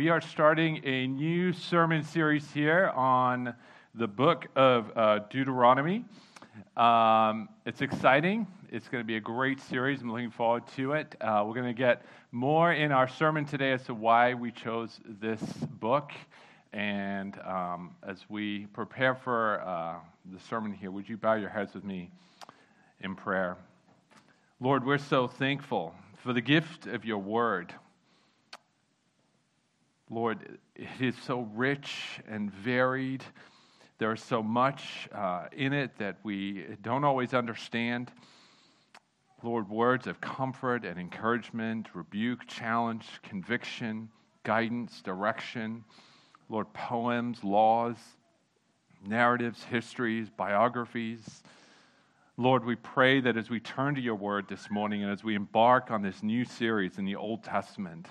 We are starting a new sermon series here on the book of uh, Deuteronomy. Um, it's exciting. It's going to be a great series. I'm looking forward to it. Uh, we're going to get more in our sermon today as to why we chose this book. And um, as we prepare for uh, the sermon here, would you bow your heads with me in prayer? Lord, we're so thankful for the gift of your word. Lord, it is so rich and varied. There is so much uh, in it that we don't always understand. Lord, words of comfort and encouragement, rebuke, challenge, conviction, guidance, direction. Lord, poems, laws, narratives, histories, biographies. Lord, we pray that as we turn to your word this morning and as we embark on this new series in the Old Testament,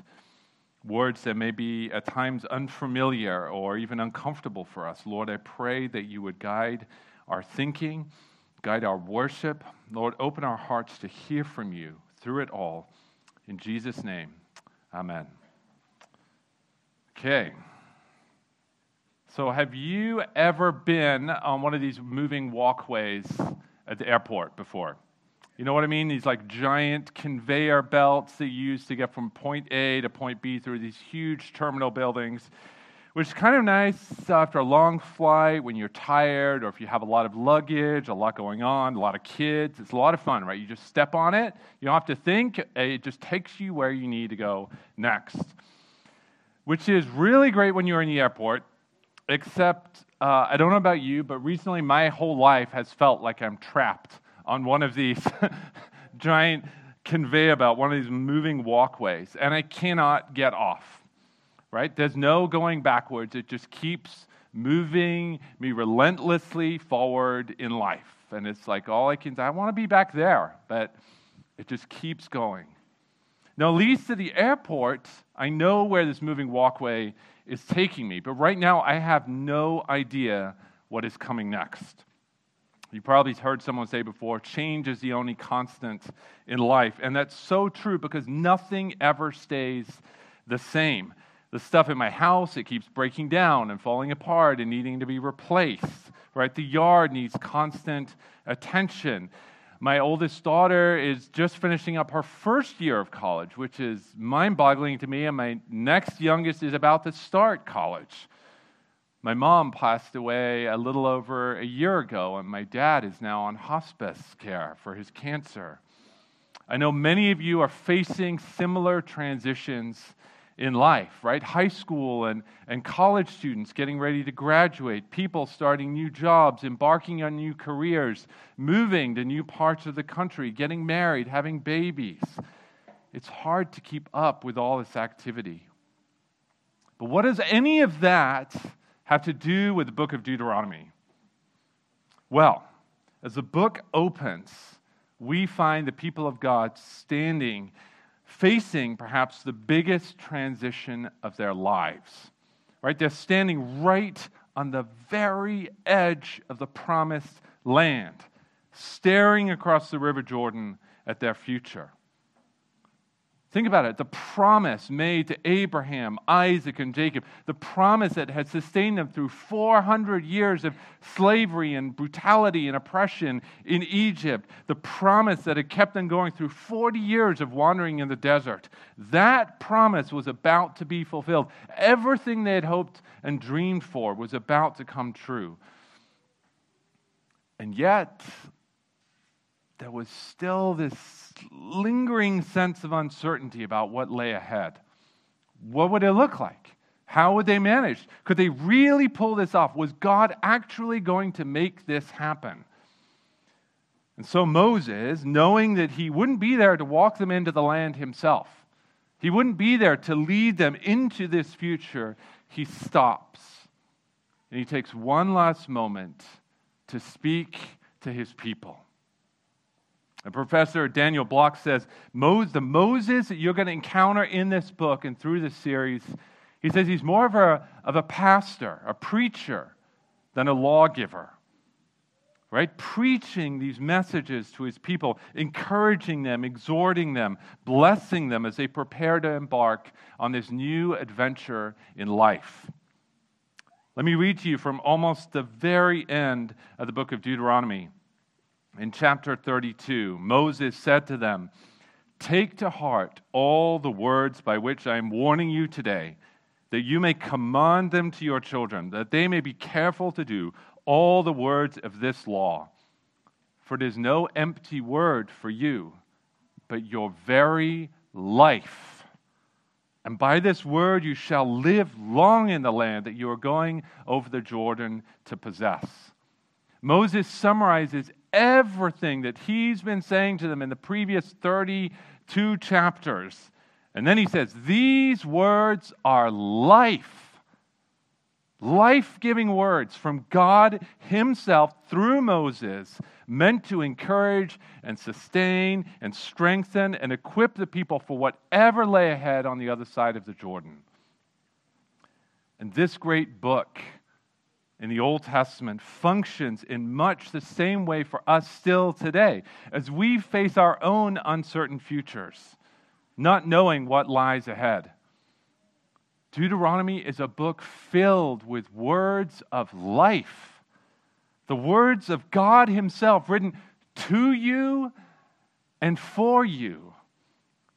words that may be at times unfamiliar or even uncomfortable for us. Lord, I pray that you would guide our thinking, guide our worship. Lord, open our hearts to hear from you through it all. In Jesus' name, amen. Okay. So, have you ever been on one of these moving walkways at the airport before? You know what I mean? These like giant conveyor belts that you use to get from point A to point B through these huge terminal buildings, which is kind of nice after a long flight when you're tired or if you have a lot of luggage, a lot going on, a lot of kids. It's a lot of fun, right? You just step on it, you don't have to think, it just takes you where you need to go next. Which is really great when you're in the airport, except uh, I don't know about you, but recently my whole life has felt like I'm trapped on one of these giant conveyor belt, one of these moving walkways, and I cannot get off. Right? There's no going backwards. It just keeps moving me relentlessly forward in life. And it's like all I can I want to be back there, but it just keeps going. Now, leads to the airport, I know where this moving walkway is taking me, but right now I have no idea what is coming next. You probably heard someone say before, change is the only constant in life. And that's so true because nothing ever stays the same. The stuff in my house, it keeps breaking down and falling apart and needing to be replaced, right? The yard needs constant attention. My oldest daughter is just finishing up her first year of college, which is mind boggling to me. And my next youngest is about to start college. My mom passed away a little over a year ago, and my dad is now on hospice care for his cancer. I know many of you are facing similar transitions in life, right? High school and, and college students getting ready to graduate, people starting new jobs, embarking on new careers, moving to new parts of the country, getting married, having babies. It's hard to keep up with all this activity. But what does any of that have to do with the book of Deuteronomy? Well, as the book opens, we find the people of God standing, facing perhaps the biggest transition of their lives. Right? They're standing right on the very edge of the promised land, staring across the River Jordan at their future. Think about it the promise made to Abraham, Isaac, and Jacob, the promise that had sustained them through 400 years of slavery and brutality and oppression in Egypt, the promise that had kept them going through 40 years of wandering in the desert. That promise was about to be fulfilled. Everything they had hoped and dreamed for was about to come true. And yet, there was still this lingering sense of uncertainty about what lay ahead. What would it look like? How would they manage? Could they really pull this off? Was God actually going to make this happen? And so Moses, knowing that he wouldn't be there to walk them into the land himself, he wouldn't be there to lead them into this future, he stops. And he takes one last moment to speak to his people. And Professor Daniel Block says the Moses that you're going to encounter in this book and through this series, he says he's more of a, of a pastor, a preacher, than a lawgiver. right? Preaching these messages to his people, encouraging them, exhorting them, blessing them as they prepare to embark on this new adventure in life. Let me read to you from almost the very end of the book of Deuteronomy. In chapter 32, Moses said to them, Take to heart all the words by which I am warning you today, that you may command them to your children, that they may be careful to do all the words of this law. For it is no empty word for you, but your very life. And by this word you shall live long in the land that you are going over the Jordan to possess. Moses summarizes everything that he's been saying to them in the previous 32 chapters. And then he says, These words are life life giving words from God Himself through Moses, meant to encourage and sustain and strengthen and equip the people for whatever lay ahead on the other side of the Jordan. And this great book in the Old Testament functions in much the same way for us still today as we face our own uncertain futures, not knowing what lies ahead. Deuteronomy is a book filled with words of life, the words of God Himself written to you and for you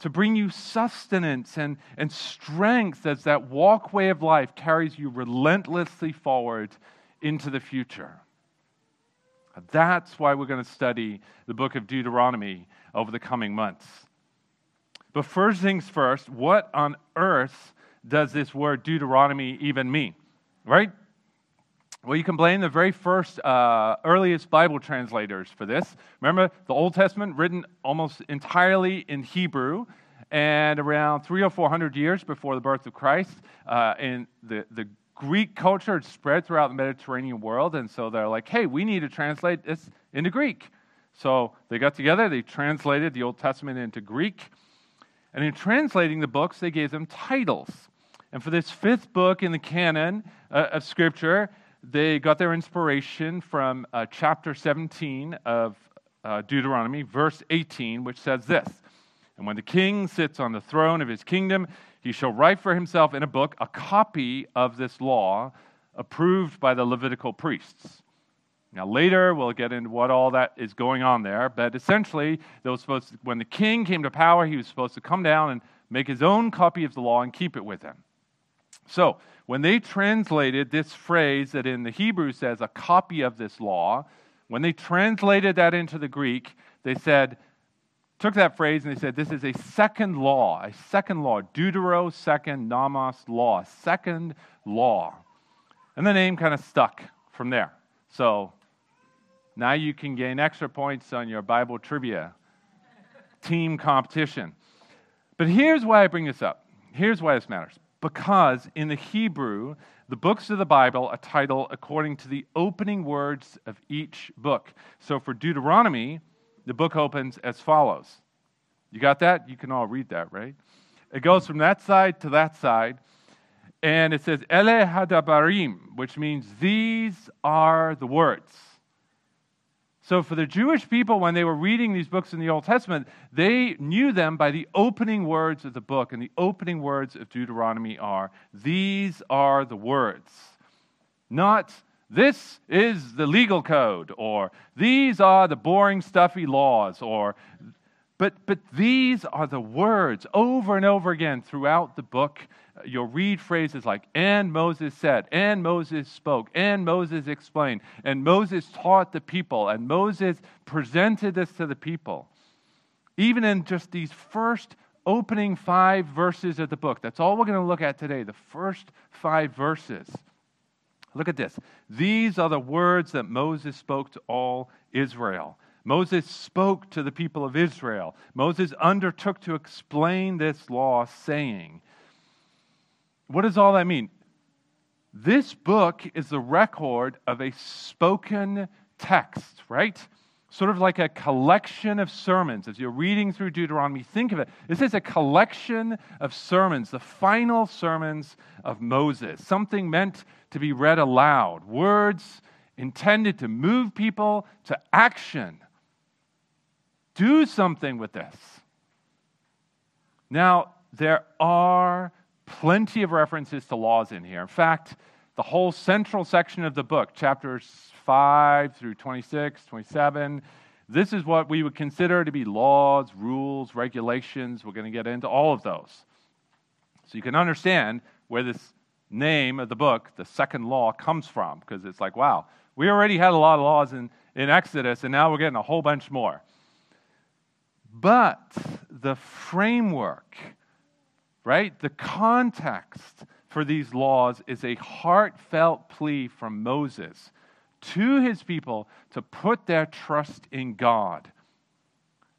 to bring you sustenance and, and strength as that walkway of life carries you relentlessly forward into the future. That's why we're going to study the book of Deuteronomy over the coming months. But first things first, what on earth does this word Deuteronomy even mean? Right? Well, you can blame the very first, uh, earliest Bible translators for this. Remember, the Old Testament written almost entirely in Hebrew, and around three or four hundred years before the birth of Christ, uh, in the, the Greek culture had spread throughout the Mediterranean world, and so they're like, hey, we need to translate this into Greek. So they got together, they translated the Old Testament into Greek, and in translating the books, they gave them titles. And for this fifth book in the canon uh, of Scripture, they got their inspiration from uh, chapter 17 of uh, Deuteronomy, verse 18, which says this And when the king sits on the throne of his kingdom, he shall write for himself in a book a copy of this law approved by the Levitical priests. Now, later we'll get into what all that is going on there, but essentially, they were supposed to, when the king came to power, he was supposed to come down and make his own copy of the law and keep it with him. So, when they translated this phrase that in the Hebrew says a copy of this law, when they translated that into the Greek, they said, took that phrase and they said, this is a second law, a second law, deutero second nomos law, second law. And the name kind of stuck from there. So now you can gain extra points on your Bible trivia team competition. But here's why I bring this up. Here's why this matters because in the Hebrew, the books of the Bible are titled according to the opening words of each book. So for Deuteronomy, the book opens as follows. You got that? You can all read that, right? It goes from that side to that side, and it says Ele Hadabarim, which means these are the words. So, for the Jewish people, when they were reading these books in the Old Testament, they knew them by the opening words of the book. And the opening words of Deuteronomy are These are the words. Not, This is the legal code, or These are the boring, stuffy laws, or but, but these are the words over and over again throughout the book you'll read phrases like, and Moses said, and Moses spoke, and Moses explained, and Moses taught the people, and Moses presented this to the people. Even in just these first opening five verses of the book, that's all we're going to look at today, the first five verses. Look at this. These are the words that Moses spoke to all Israel. Moses spoke to the people of Israel. Moses undertook to explain this law, saying, what does all that mean? This book is the record of a spoken text, right? Sort of like a collection of sermons. As you're reading through Deuteronomy, think of it. This is a collection of sermons, the final sermons of Moses, something meant to be read aloud, words intended to move people to action. Do something with this. Now, there are plenty of references to laws in here. In fact, the whole central section of the book, chapters 5 through 26, 27, this is what we would consider to be laws, rules, regulations. We're going to get into all of those. So you can understand where this name of the book, the second law, comes from, because it's like, wow, we already had a lot of laws in, in Exodus, and now we're getting a whole bunch more. But the framework, right, the context for these laws is a heartfelt plea from Moses to his people to put their trust in God.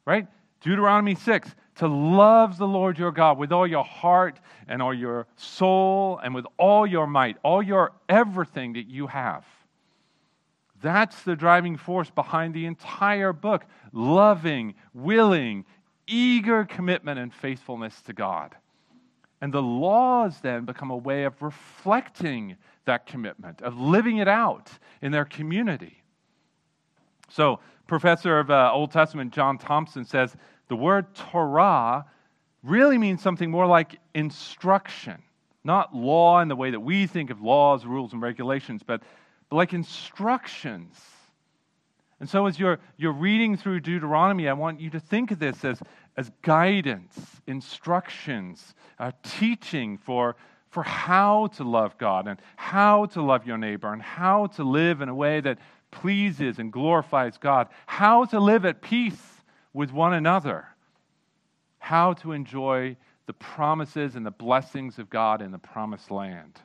Right? Deuteronomy 6 to love the Lord your God with all your heart and all your soul and with all your might, all your everything that you have. That's the driving force behind the entire book loving, willing, eager commitment and faithfulness to God. And the laws then become a way of reflecting that commitment, of living it out in their community. So, professor of uh, Old Testament John Thompson says the word Torah really means something more like instruction, not law in the way that we think of laws, rules, and regulations, but, but like instructions. And so, as you're, you're reading through Deuteronomy, I want you to think of this as, as guidance, instructions, uh, teaching for, for how to love God and how to love your neighbor and how to live in a way that pleases and glorifies God, how to live at peace with one another, how to enjoy the promises and the blessings of God in the promised land.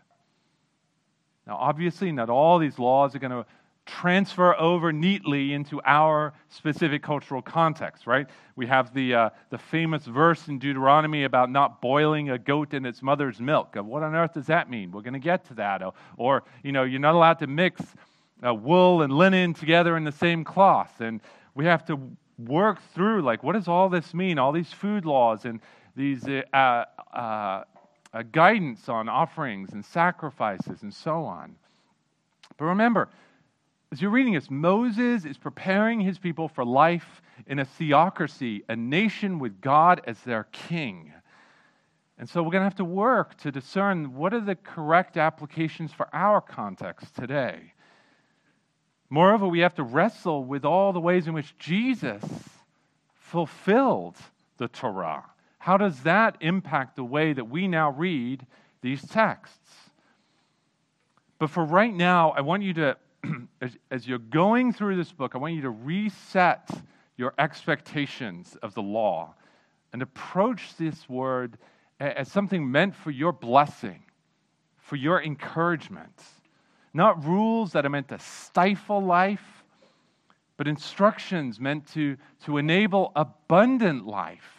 Now, obviously, not all these laws are going to transfer over neatly into our specific cultural context, right? We have the, uh, the famous verse in Deuteronomy about not boiling a goat in its mother's milk. What on earth does that mean? We're going to get to that. Or, or, you know, you're not allowed to mix uh, wool and linen together in the same cloth. And we have to work through, like, what does all this mean? All these food laws and these uh, uh, guidance on offerings and sacrifices and so on. But remember, as you're reading this, Moses is preparing his people for life in a theocracy, a nation with God as their king. And so we're going to have to work to discern what are the correct applications for our context today. Moreover, we have to wrestle with all the ways in which Jesus fulfilled the Torah. How does that impact the way that we now read these texts? But for right now, I want you to as, you're going through this book, I want you to reset your expectations of the law and approach this word as something meant for your blessing, for your encouragement. Not rules that are meant to stifle life, but instructions meant to, to enable abundant life.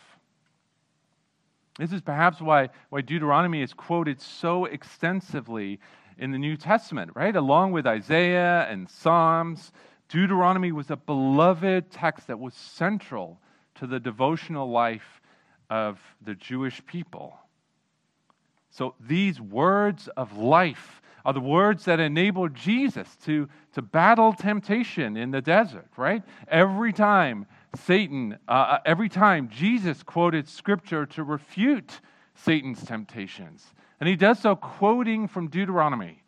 This is perhaps why, why Deuteronomy is quoted so extensively in the New Testament, right? Along with Isaiah and Psalms, Deuteronomy was a beloved text that was central to the devotional life of the Jewish people. So these words of life are the words that enabled Jesus to, to battle temptation in the desert, right? Every time Satan, uh, uh every time Jesus quoted scripture to refute Satan's temptations. And he does so quoting from Deuteronomy.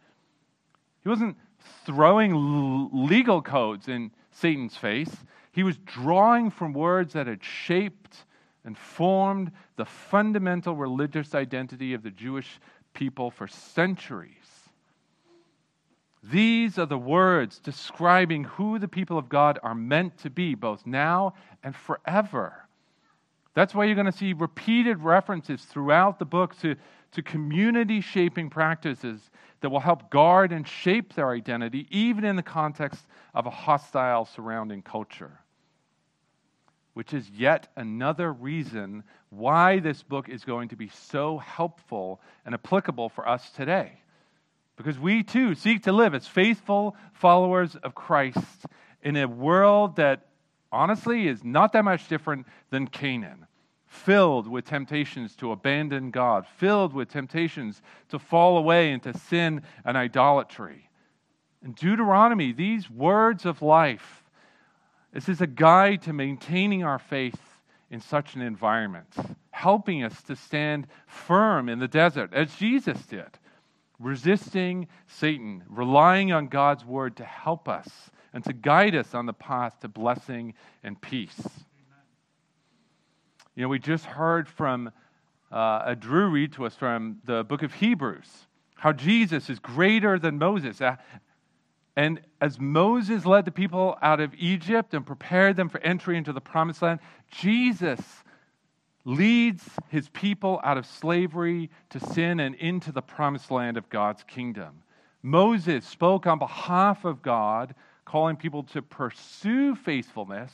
He wasn't throwing legal codes in Satan's face, he was drawing from words that had shaped and formed the fundamental religious identity of the Jewish people for centuries. These are the words describing who the people of God are meant to be, both now and forever. That's why you're going to see repeated references throughout the book to to community shaping practices that will help guard and shape their identity, even in the context of a hostile surrounding culture. Which is yet another reason why this book is going to be so helpful and applicable for us today. Because we too seek to live as faithful followers of Christ in a world that honestly is not that much different than Canaan filled with temptations to abandon God, filled with temptations to fall away into sin and idolatry. In Deuteronomy, these words of life, this is a guide to maintaining our faith in such an environment, helping us to stand firm in the desert, as Jesus did, resisting Satan, relying on God's word to help us and to guide us on the path to blessing and peace. You know, we just heard from uh, Drew read to us from the book of Hebrews how Jesus is greater than Moses. Uh, and as Moses led the people out of Egypt and prepared them for entry into the promised land, Jesus leads his people out of slavery to sin and into the promised land of God's kingdom. Moses spoke on behalf of God, calling people to pursue faithfulness.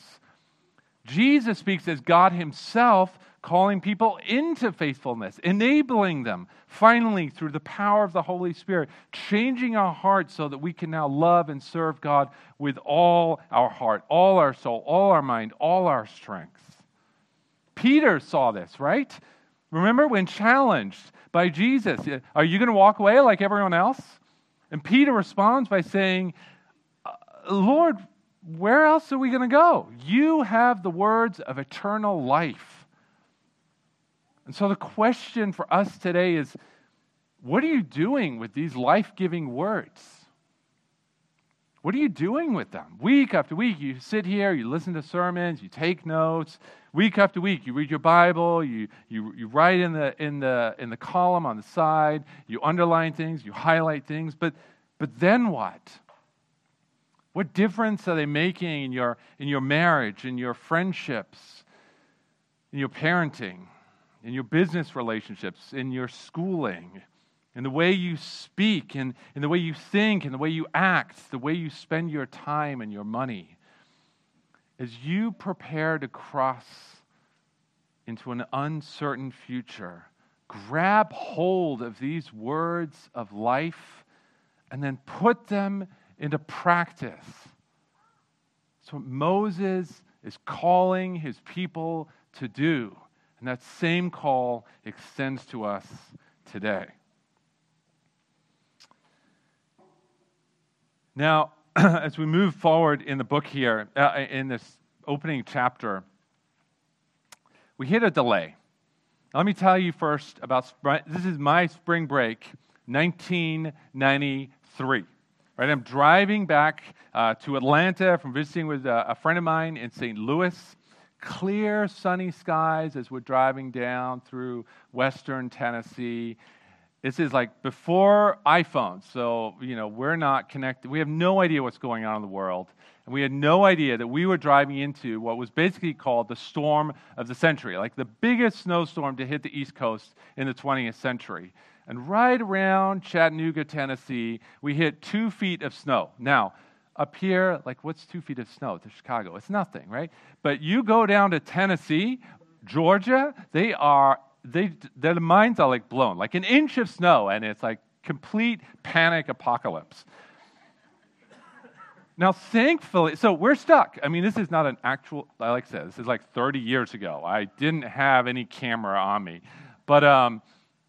Jesus speaks as God himself, calling people into faithfulness, enabling them, finally, through the power of the Holy Spirit, changing our hearts so that we can now love and serve God with all our heart, all our soul, all our mind, all our strength. Peter saw this, right? Remember when challenged by Jesus, Are you going to walk away like everyone else? And Peter responds by saying, uh, Lord, where else are we going to go? You have the words of eternal life. And so the question for us today is what are you doing with these life giving words? What are you doing with them? Week after week, you sit here, you listen to sermons, you take notes. Week after week, you read your Bible, you, you, you write in the, in, the, in the column on the side, you underline things, you highlight things, but, but then what? What difference are they making in your, in your marriage, in your friendships, in your parenting? in your business relationships, in your schooling, in the way you speak, and, in the way you think, and the way you act, the way you spend your time and your money. As you prepare to cross into an uncertain future, grab hold of these words of life and then put them into practice. So Moses is calling his people to do. And that same call extends to us today. Now, as we move forward in the book here, uh, in this opening chapter, we hit a delay. Let me tell you first about this is my spring break, 1993. Right, I'm driving back uh, to Atlanta from visiting with a, a friend of mine in St. Louis clear, sunny skies as we're driving down through western Tennessee. This is like before iPhones, so you know we're not connected. We have no idea what's going on in the world, and we had no idea that we were driving into what was basically called the storm of the century, like the biggest snowstorm to hit the East Coast in the 20th century. And right around Chattanooga, Tennessee, we hit two feet of snow. Now, up here, like what's two feet of snow to Chicago? It's nothing, right? But you go down to Tennessee, Georgia, they are, they, their minds are like blown, like an inch of snow, and it's like complete panic apocalypse. Now, thankfully, so we're stuck. I mean, this is not an actual, like I said, this is like 30 years ago. I didn't have any camera on me. But um,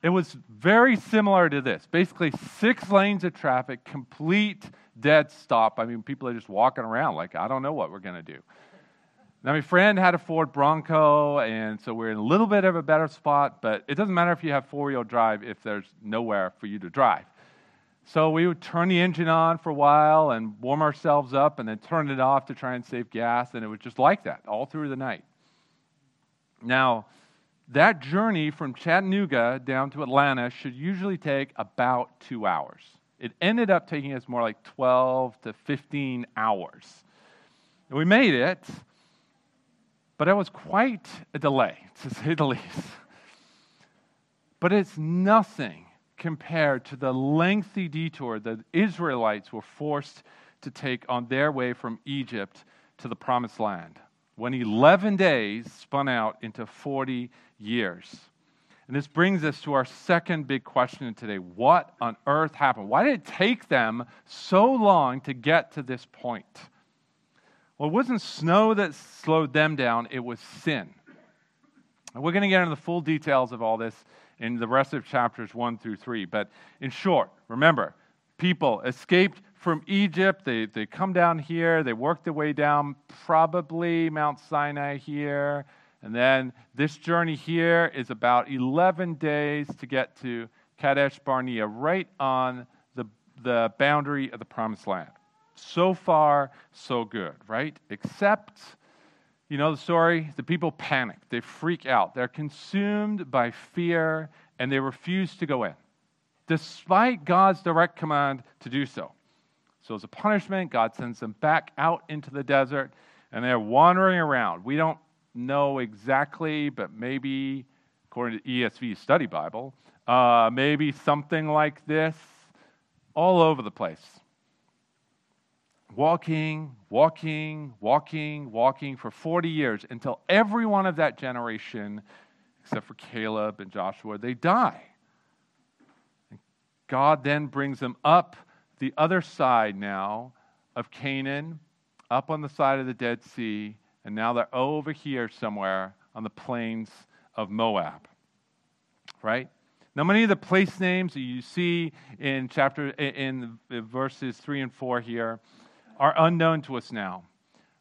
it was very similar to this. Basically, six lanes of traffic, complete dead stop. I mean, people are just walking around like, I don't know what we're going to do. Now, my friend had a Ford Bronco, and so we're in a little bit of a better spot, but it doesn't matter if you have four wheel drive if there's nowhere for you to drive. So we would turn the engine on for a while and warm ourselves up and then turn it off to try and save gas, and it was just like that all through the night. Now, that journey from Chattanooga down to Atlanta should usually take about two hours. It ended up taking us more like 12 to 15 hours. And we made it, but it was quite a delay, to say the least. But it's nothing compared to the lengthy detour that Israelites were forced to take on their way from Egypt to the promised land when 11 days spun out into 40 years. And this brings us to our second big question today. What on earth happened? Why did it take them so long to get to this point? Well, it wasn't snow that slowed them down, it was sin. And we're going to get into the full details of all this in the rest of chapters 1 through 3. But in short, remember, people escaped from Egypt. They, they come down here, they work their way down, probably Mount Sinai here. And then this journey here is about 11 days to get to Kadesh Barnea, right on the, the boundary of the promised land. So far, so good, right? Except, you know the story? The people panic, they freak out, they're consumed by fear, and they refuse to go in, despite God's direct command to do so. So, as a punishment, God sends them back out into the desert, and they're wandering around. We don't know exactly, but maybe, according to ESV Study Bible, uh, maybe something like this, all over the place. Walking, walking, walking, walking for 40 years until every one of that generation, except for Caleb and Joshua, they die. God then brings them up the other side now of Canaan, up on the side of the Dead Sea, and now they're over here somewhere on the plains of Moab. Right? Now, many of the place names that you see in chapter in verses three and four here are unknown to us now.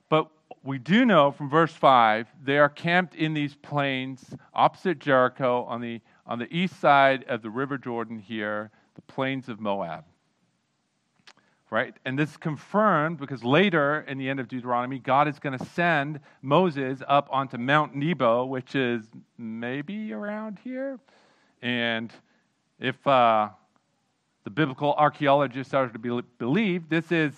But we do know from verse 5 they are camped in these plains opposite Jericho on the, on the east side of the River Jordan here, the plains of Moab right? And this is confirmed because later in the end of Deuteronomy, God is going to send Moses up onto Mount Nebo, which is maybe around here. And if uh, the biblical archaeologists are to be believed, this is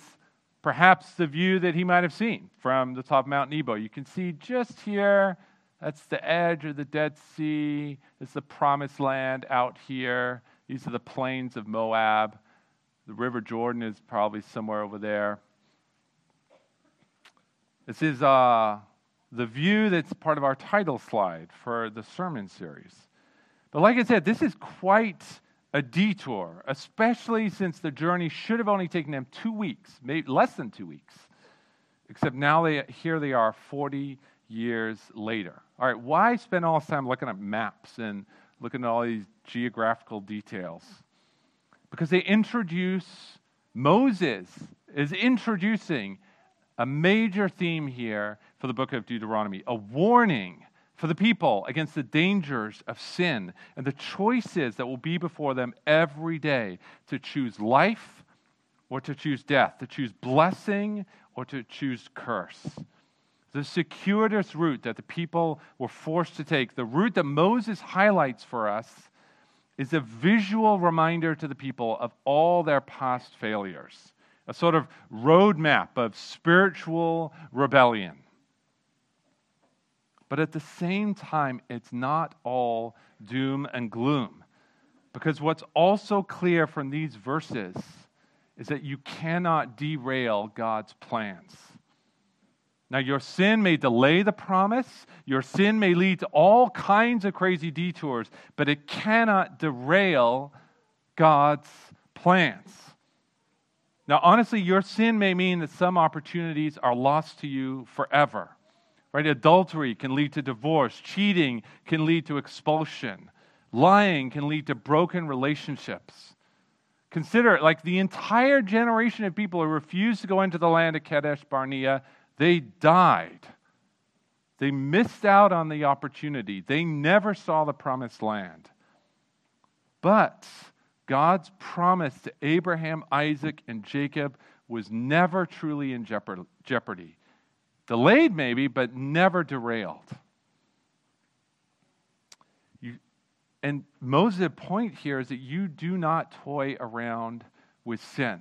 perhaps the view that he might have seen from the top of Mount Nebo. You can see just here, that's the edge of the Dead Sea. It's the promised land out here. These are the plains of Moab. The River Jordan is probably somewhere over there. This is uh, the view that's part of our title slide for the sermon series. But like I said, this is quite a detour, especially since the journey should have only taken them two weeks, maybe less than two weeks. Except now they, here they are 40 years later. All right, why spend all this time looking at maps and looking at all these geographical details? because they introduce, Moses is introducing a major theme here for the book of Deuteronomy, a warning for the people against the dangers of sin and the choices that will be before them every day to choose life or to choose death, to choose blessing or to choose curse. The circuitous route that the people were forced to take, the route that Moses highlights for us, is a visual reminder to the people of all their past failures, a sort of roadmap of spiritual rebellion. But at the same time, it's not all doom and gloom. Because what's also clear from these verses is that you cannot derail God's plans. Now, your sin may delay the promise, your sin may lead to all kinds of crazy detours, but it cannot derail God's plans. Now, honestly, your sin may mean that some opportunities are lost to you forever. Right? Adultery can lead to divorce, cheating can lead to expulsion, lying can lead to broken relationships. Consider it like the entire generation of people who refused to go into the land of Kadesh Barnea they died. They missed out on the opportunity. They never saw the promised land. But God's promise to Abraham, Isaac, and Jacob was never truly in jeopardy. Delayed, maybe, but never derailed. You, and Moses' point here is that you do not toy around with sin.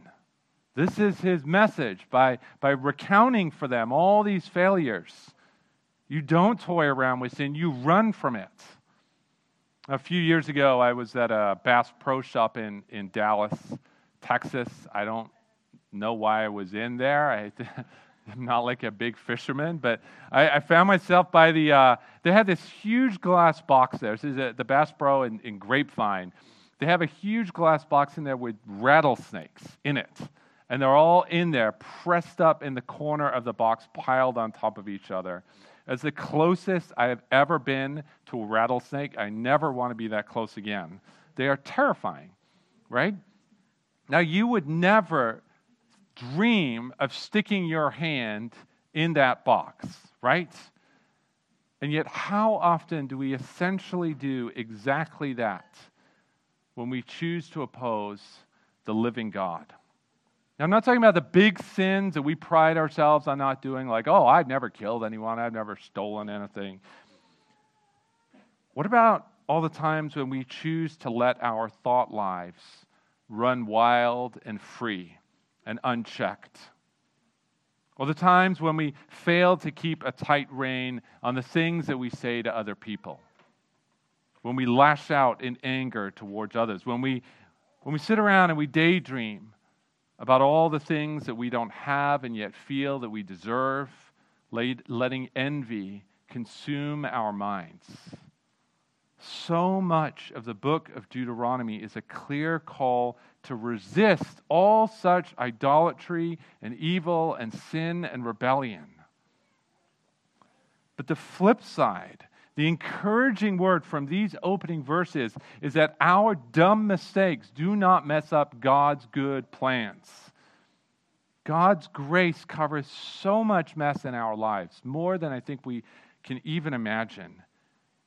This is his message by, by recounting for them all these failures. You don't toy around with sin, you run from it. A few years ago, I was at a Bass Pro Shop in, in Dallas, Texas. I don't know why I was in there. I, not like a big fisherman, but I, I found myself by the. Uh, they had this huge glass box there. This is a, the Bass Pro in, in Grapevine. They have a huge glass box in there with rattlesnakes in it and they're all in there, pressed up in the corner of the box, piled on top of each other. As the closest I have ever been to a rattlesnake, I never want to be that close again. They are terrifying, right? Now, you would never dream of sticking your hand in that box, right? And yet, how often do we essentially do exactly that when we choose to oppose the living God? Now, I'm not talking about the big sins that we pride ourselves on not doing, like, oh, I've never killed anyone, I've never stolen anything. What about all the times when we choose to let our thought lives run wild and free and unchecked? Or the times when we fail to keep a tight rein on the things that we say to other people? When we lash out in anger towards others? When we, when we sit around and we daydream about all the things that we don't have and yet feel that we deserve, letting envy consume our minds. So much of the book of Deuteronomy is a clear call to resist all such idolatry and evil and sin and rebellion. But the flip side the encouraging word from these opening verses is that our dumb mistakes do not mess up God's good plans. God's grace covers so much mess in our lives, more than I think we can even imagine.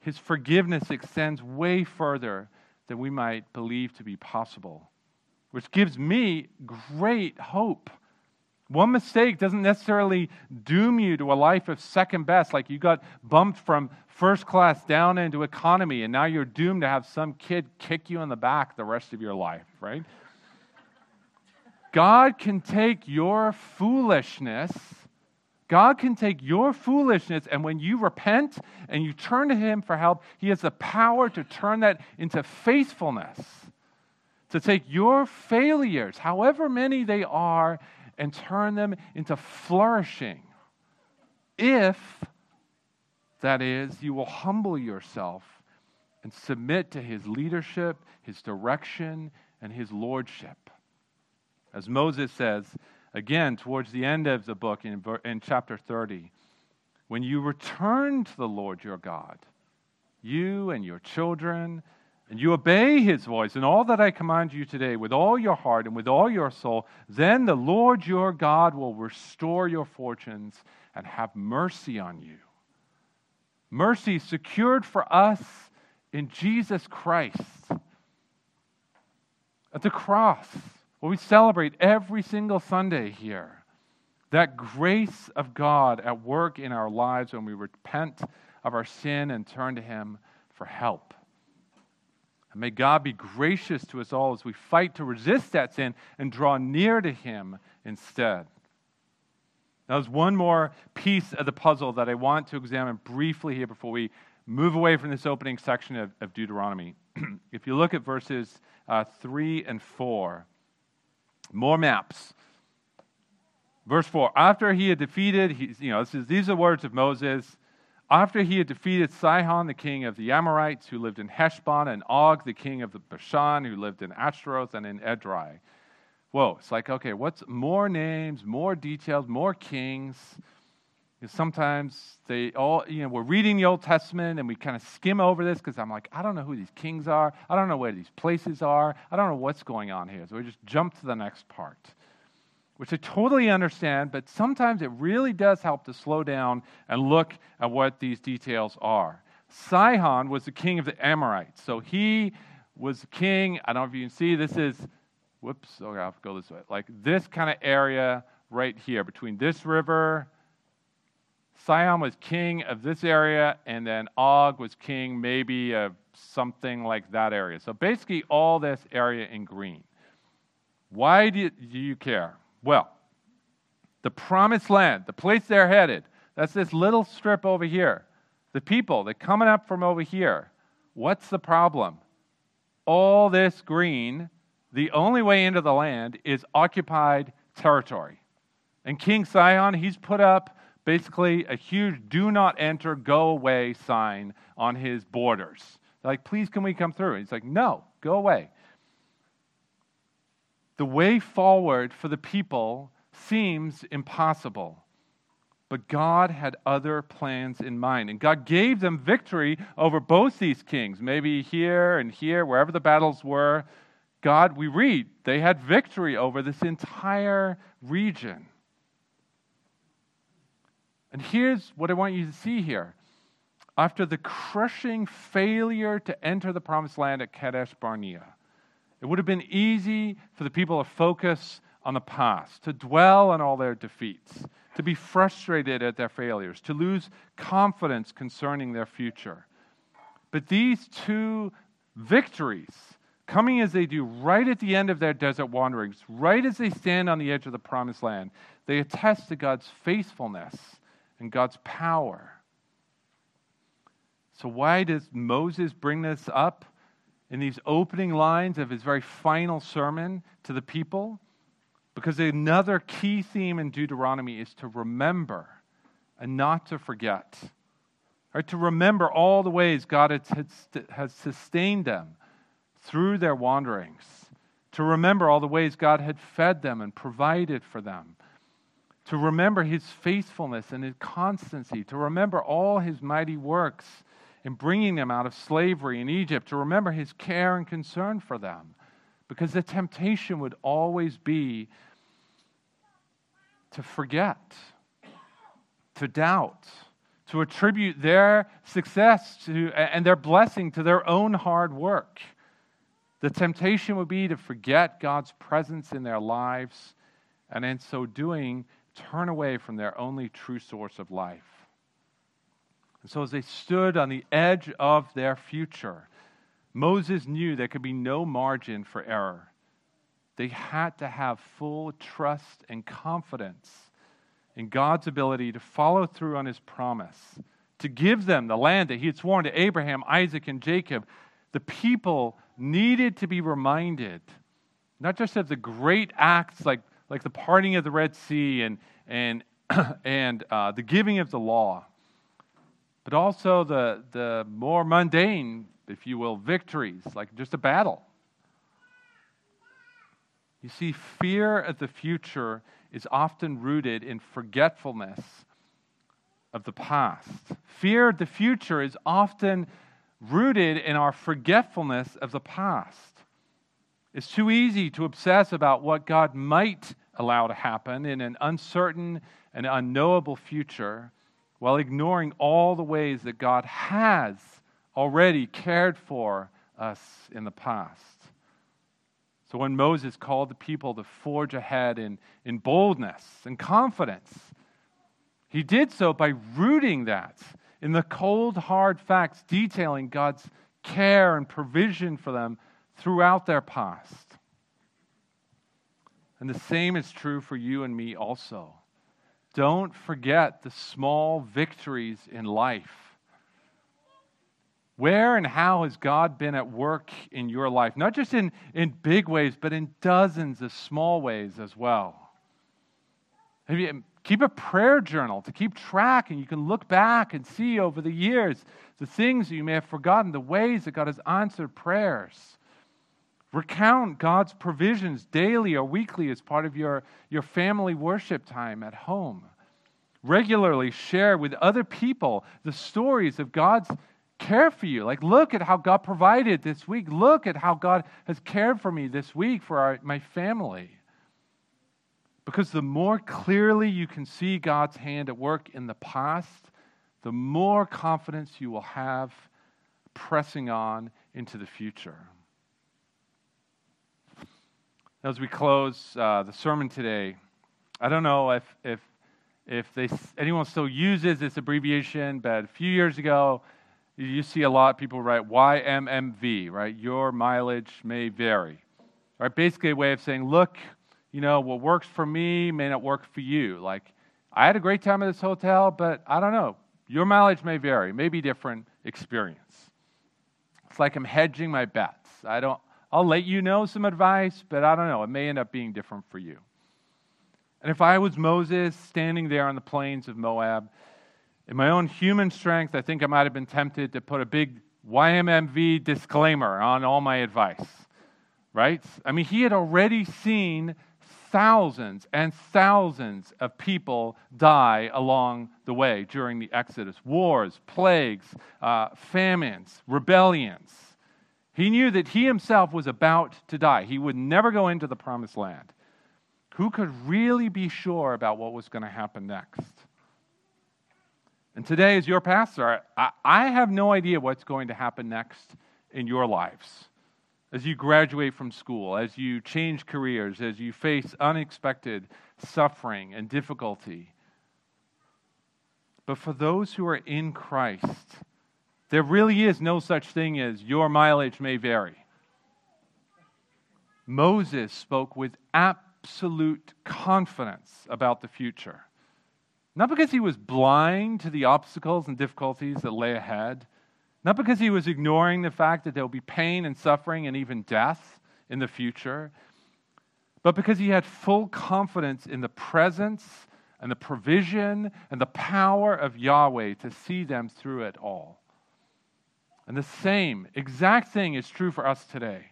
His forgiveness extends way further than we might believe to be possible, which gives me great hope one mistake doesn't necessarily doom you to a life of second best, like you got bumped from first class down into economy, and now you're doomed to have some kid kick you in the back the rest of your life, right? God can take your foolishness. God can take your foolishness, and when you repent and you turn to Him for help, He has the power to turn that into faithfulness. To take your failures, however many they are, and turn them into flourishing. If, that is, you will humble yourself and submit to his leadership, his direction, and his lordship. As Moses says, again, towards the end of the book in, in chapter 30, when you return to the Lord your God, you and your children and you obey his voice in all that I command you today with all your heart and with all your soul, then the Lord your God will restore your fortunes and have mercy on you. Mercy secured for us in Jesus Christ. At the cross, what we celebrate every single Sunday here, that grace of God at work in our lives when we repent of our sin and turn to Him for help. And may God be gracious to us all as we fight to resist that sin and draw near to Him instead. Now, there's one more piece of the puzzle that I want to examine briefly here before we move away from this opening section of, of Deuteronomy. if you look at verses uh, 3 and 4, more maps. Verse 4 After he had defeated, you know, is, these are the words of Moses after he had defeated Sihon, the king of the Amorites, who lived in Heshbon, and Og, the king of the Bashan, who lived in Ashtaroth and in Edrei. Whoa, it's like, okay, what's more names, more details, more kings? Sometimes they all, you know, we're reading the Old Testament and we kind of skim over this because I'm like, I don't know who these kings are. I don't know where these places are. I don't know what's going on here. So we just jump to the next part which I totally understand, but sometimes it really does help to slow down and look at what these details are. Sihon was the king of the Amorites. So he was king. I don't know if you can see, this is, whoops, okay, I'll go this way. Like this kind of area right here between this river. Sihon was king of this area, and then Og was king maybe of something like that area. So basically, all this area in green. Why do you care? Well, the promised land, the place they're headed, that's this little strip over here. The people, they're coming up from over here. What's the problem? All this green, the only way into the land is occupied territory. And King Sihon, he's put up basically a huge do not enter, go away sign on his borders. Like, please, can we come through? he's like, no, go away the way forward for the people seems impossible. But God had other plans in mind. And God gave them victory over both these kings, maybe here and here, wherever the battles were. God, we read, they had victory over this entire region. And here's what I want you to see here. After the crushing failure to enter the promised land at Kadesh Barnea, it would have been easy for the people to focus on the past, to dwell on all their defeats, to be frustrated at their failures, to lose confidence concerning their future. But these two victories, coming as they do right at the end of their desert wanderings, right as they stand on the edge of the promised land, they attest to God's faithfulness and God's power. So, why does Moses bring this up in these opening lines of his very final sermon to the people? Because another key theme in Deuteronomy is to remember and not to forget. Right? To remember all the ways God has sustained them through their wanderings. To remember all the ways God had fed them and provided for them. To remember his faithfulness and his constancy. To remember all his mighty works in bringing them out of slavery in Egypt. To remember his care and concern for them because the temptation would always be to forget, to doubt, to attribute their success to, and their blessing to their own hard work. The temptation would be to forget God's presence in their lives, and in so doing, turn away from their only true source of life. And so, as they stood on the edge of their future, Moses knew there could be no margin for error. They had to have full trust and confidence in God's ability to follow through on his promise, to give them the land that he had sworn to Abraham, Isaac, and Jacob. The people needed to be reminded, not just of the great acts like, like the parting of the Red Sea and, and, and uh, the giving of the law, but also the, the more mundane, if you will, victories, like just a battle. You see, fear of the future is often rooted in forgetfulness of the past. Fear of the future is often rooted in our forgetfulness of the past. It's too easy to obsess about what God might allow to happen in an uncertain and unknowable future while ignoring all the ways that God has already cared for us in the past. So when Moses called the people to forge ahead in, in boldness and confidence, he did so by rooting that in the cold, hard facts detailing God's care and provision for them throughout their past. And the same is true for you and me also. Don't forget the small victories in life where and how has God been at work in your life? Not just in, in big ways, but in dozens of small ways as well. You, keep a prayer journal to keep track, and you can look back and see over the years the things you may have forgotten, the ways that God has answered prayers. Recount God's provisions daily or weekly as part of your, your family worship time at home. Regularly share with other people the stories of God's care for you. Like, look at how God provided this week. Look at how God has cared for me this week for our, my family. Because the more clearly you can see God's hand at work in the past, the more confidence you will have pressing on into the future. As we close uh, the sermon today, I don't know if, if, if they, anyone still uses this abbreviation, but a few years ago, you see a lot of people write YMMV, right? Your mileage may vary. Right? Basically, a way of saying, look, you know, what works for me may not work for you. Like, I had a great time at this hotel, but I don't know. Your mileage may vary, may be different experience. It's like I'm hedging my bets. I don't, I'll let you know some advice, but I don't know. It may end up being different for you. And if I was Moses standing there on the plains of Moab, in my own human strength, I think I might have been tempted to put a big YMMV disclaimer on all my advice, right? I mean, he had already seen thousands and thousands of people die along the way during the Exodus wars, plagues, uh, famines, rebellions. He knew that he himself was about to die. He would never go into the promised land. Who could really be sure about what was going to happen next? And today, as your pastor, I, I have no idea what's going to happen next in your lives. As you graduate from school, as you change careers, as you face unexpected suffering and difficulty. But for those who are in Christ, there really is no such thing as your mileage may vary. Moses spoke with absolute confidence about the future. Not because he was blind to the obstacles and difficulties that lay ahead, not because he was ignoring the fact that there will be pain and suffering and even death in the future, but because he had full confidence in the presence and the provision and the power of Yahweh to see them through it all. And the same exact thing is true for us today.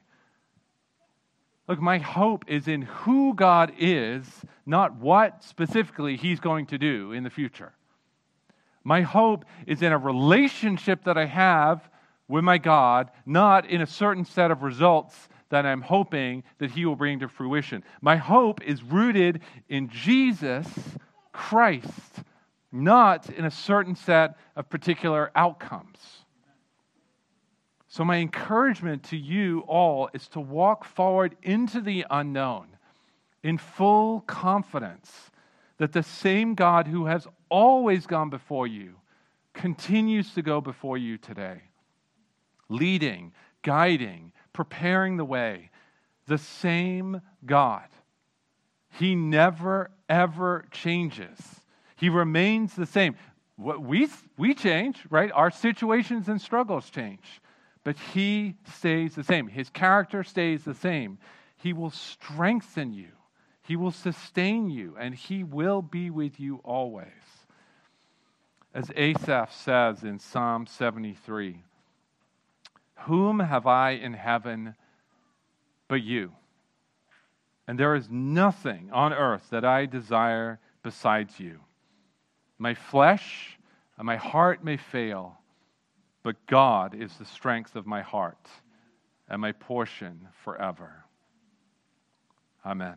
Look, my hope is in who God is, not what specifically He's going to do in the future. My hope is in a relationship that I have with my God, not in a certain set of results that I'm hoping that He will bring to fruition. My hope is rooted in Jesus Christ, not in a certain set of particular outcomes. So, my encouragement to you all is to walk forward into the unknown in full confidence that the same God who has always gone before you continues to go before you today, leading, guiding, preparing the way. The same God. He never, ever changes. He remains the same. We, we change, right? Our situations and struggles change but he stays the same. His character stays the same. He will strengthen you, he will sustain you, and he will be with you always. As Asaph says in Psalm 73 Whom have I in heaven but you? And there is nothing on earth that I desire besides you. My flesh and my heart may fail but God is the strength of my heart and my portion forever. Amen.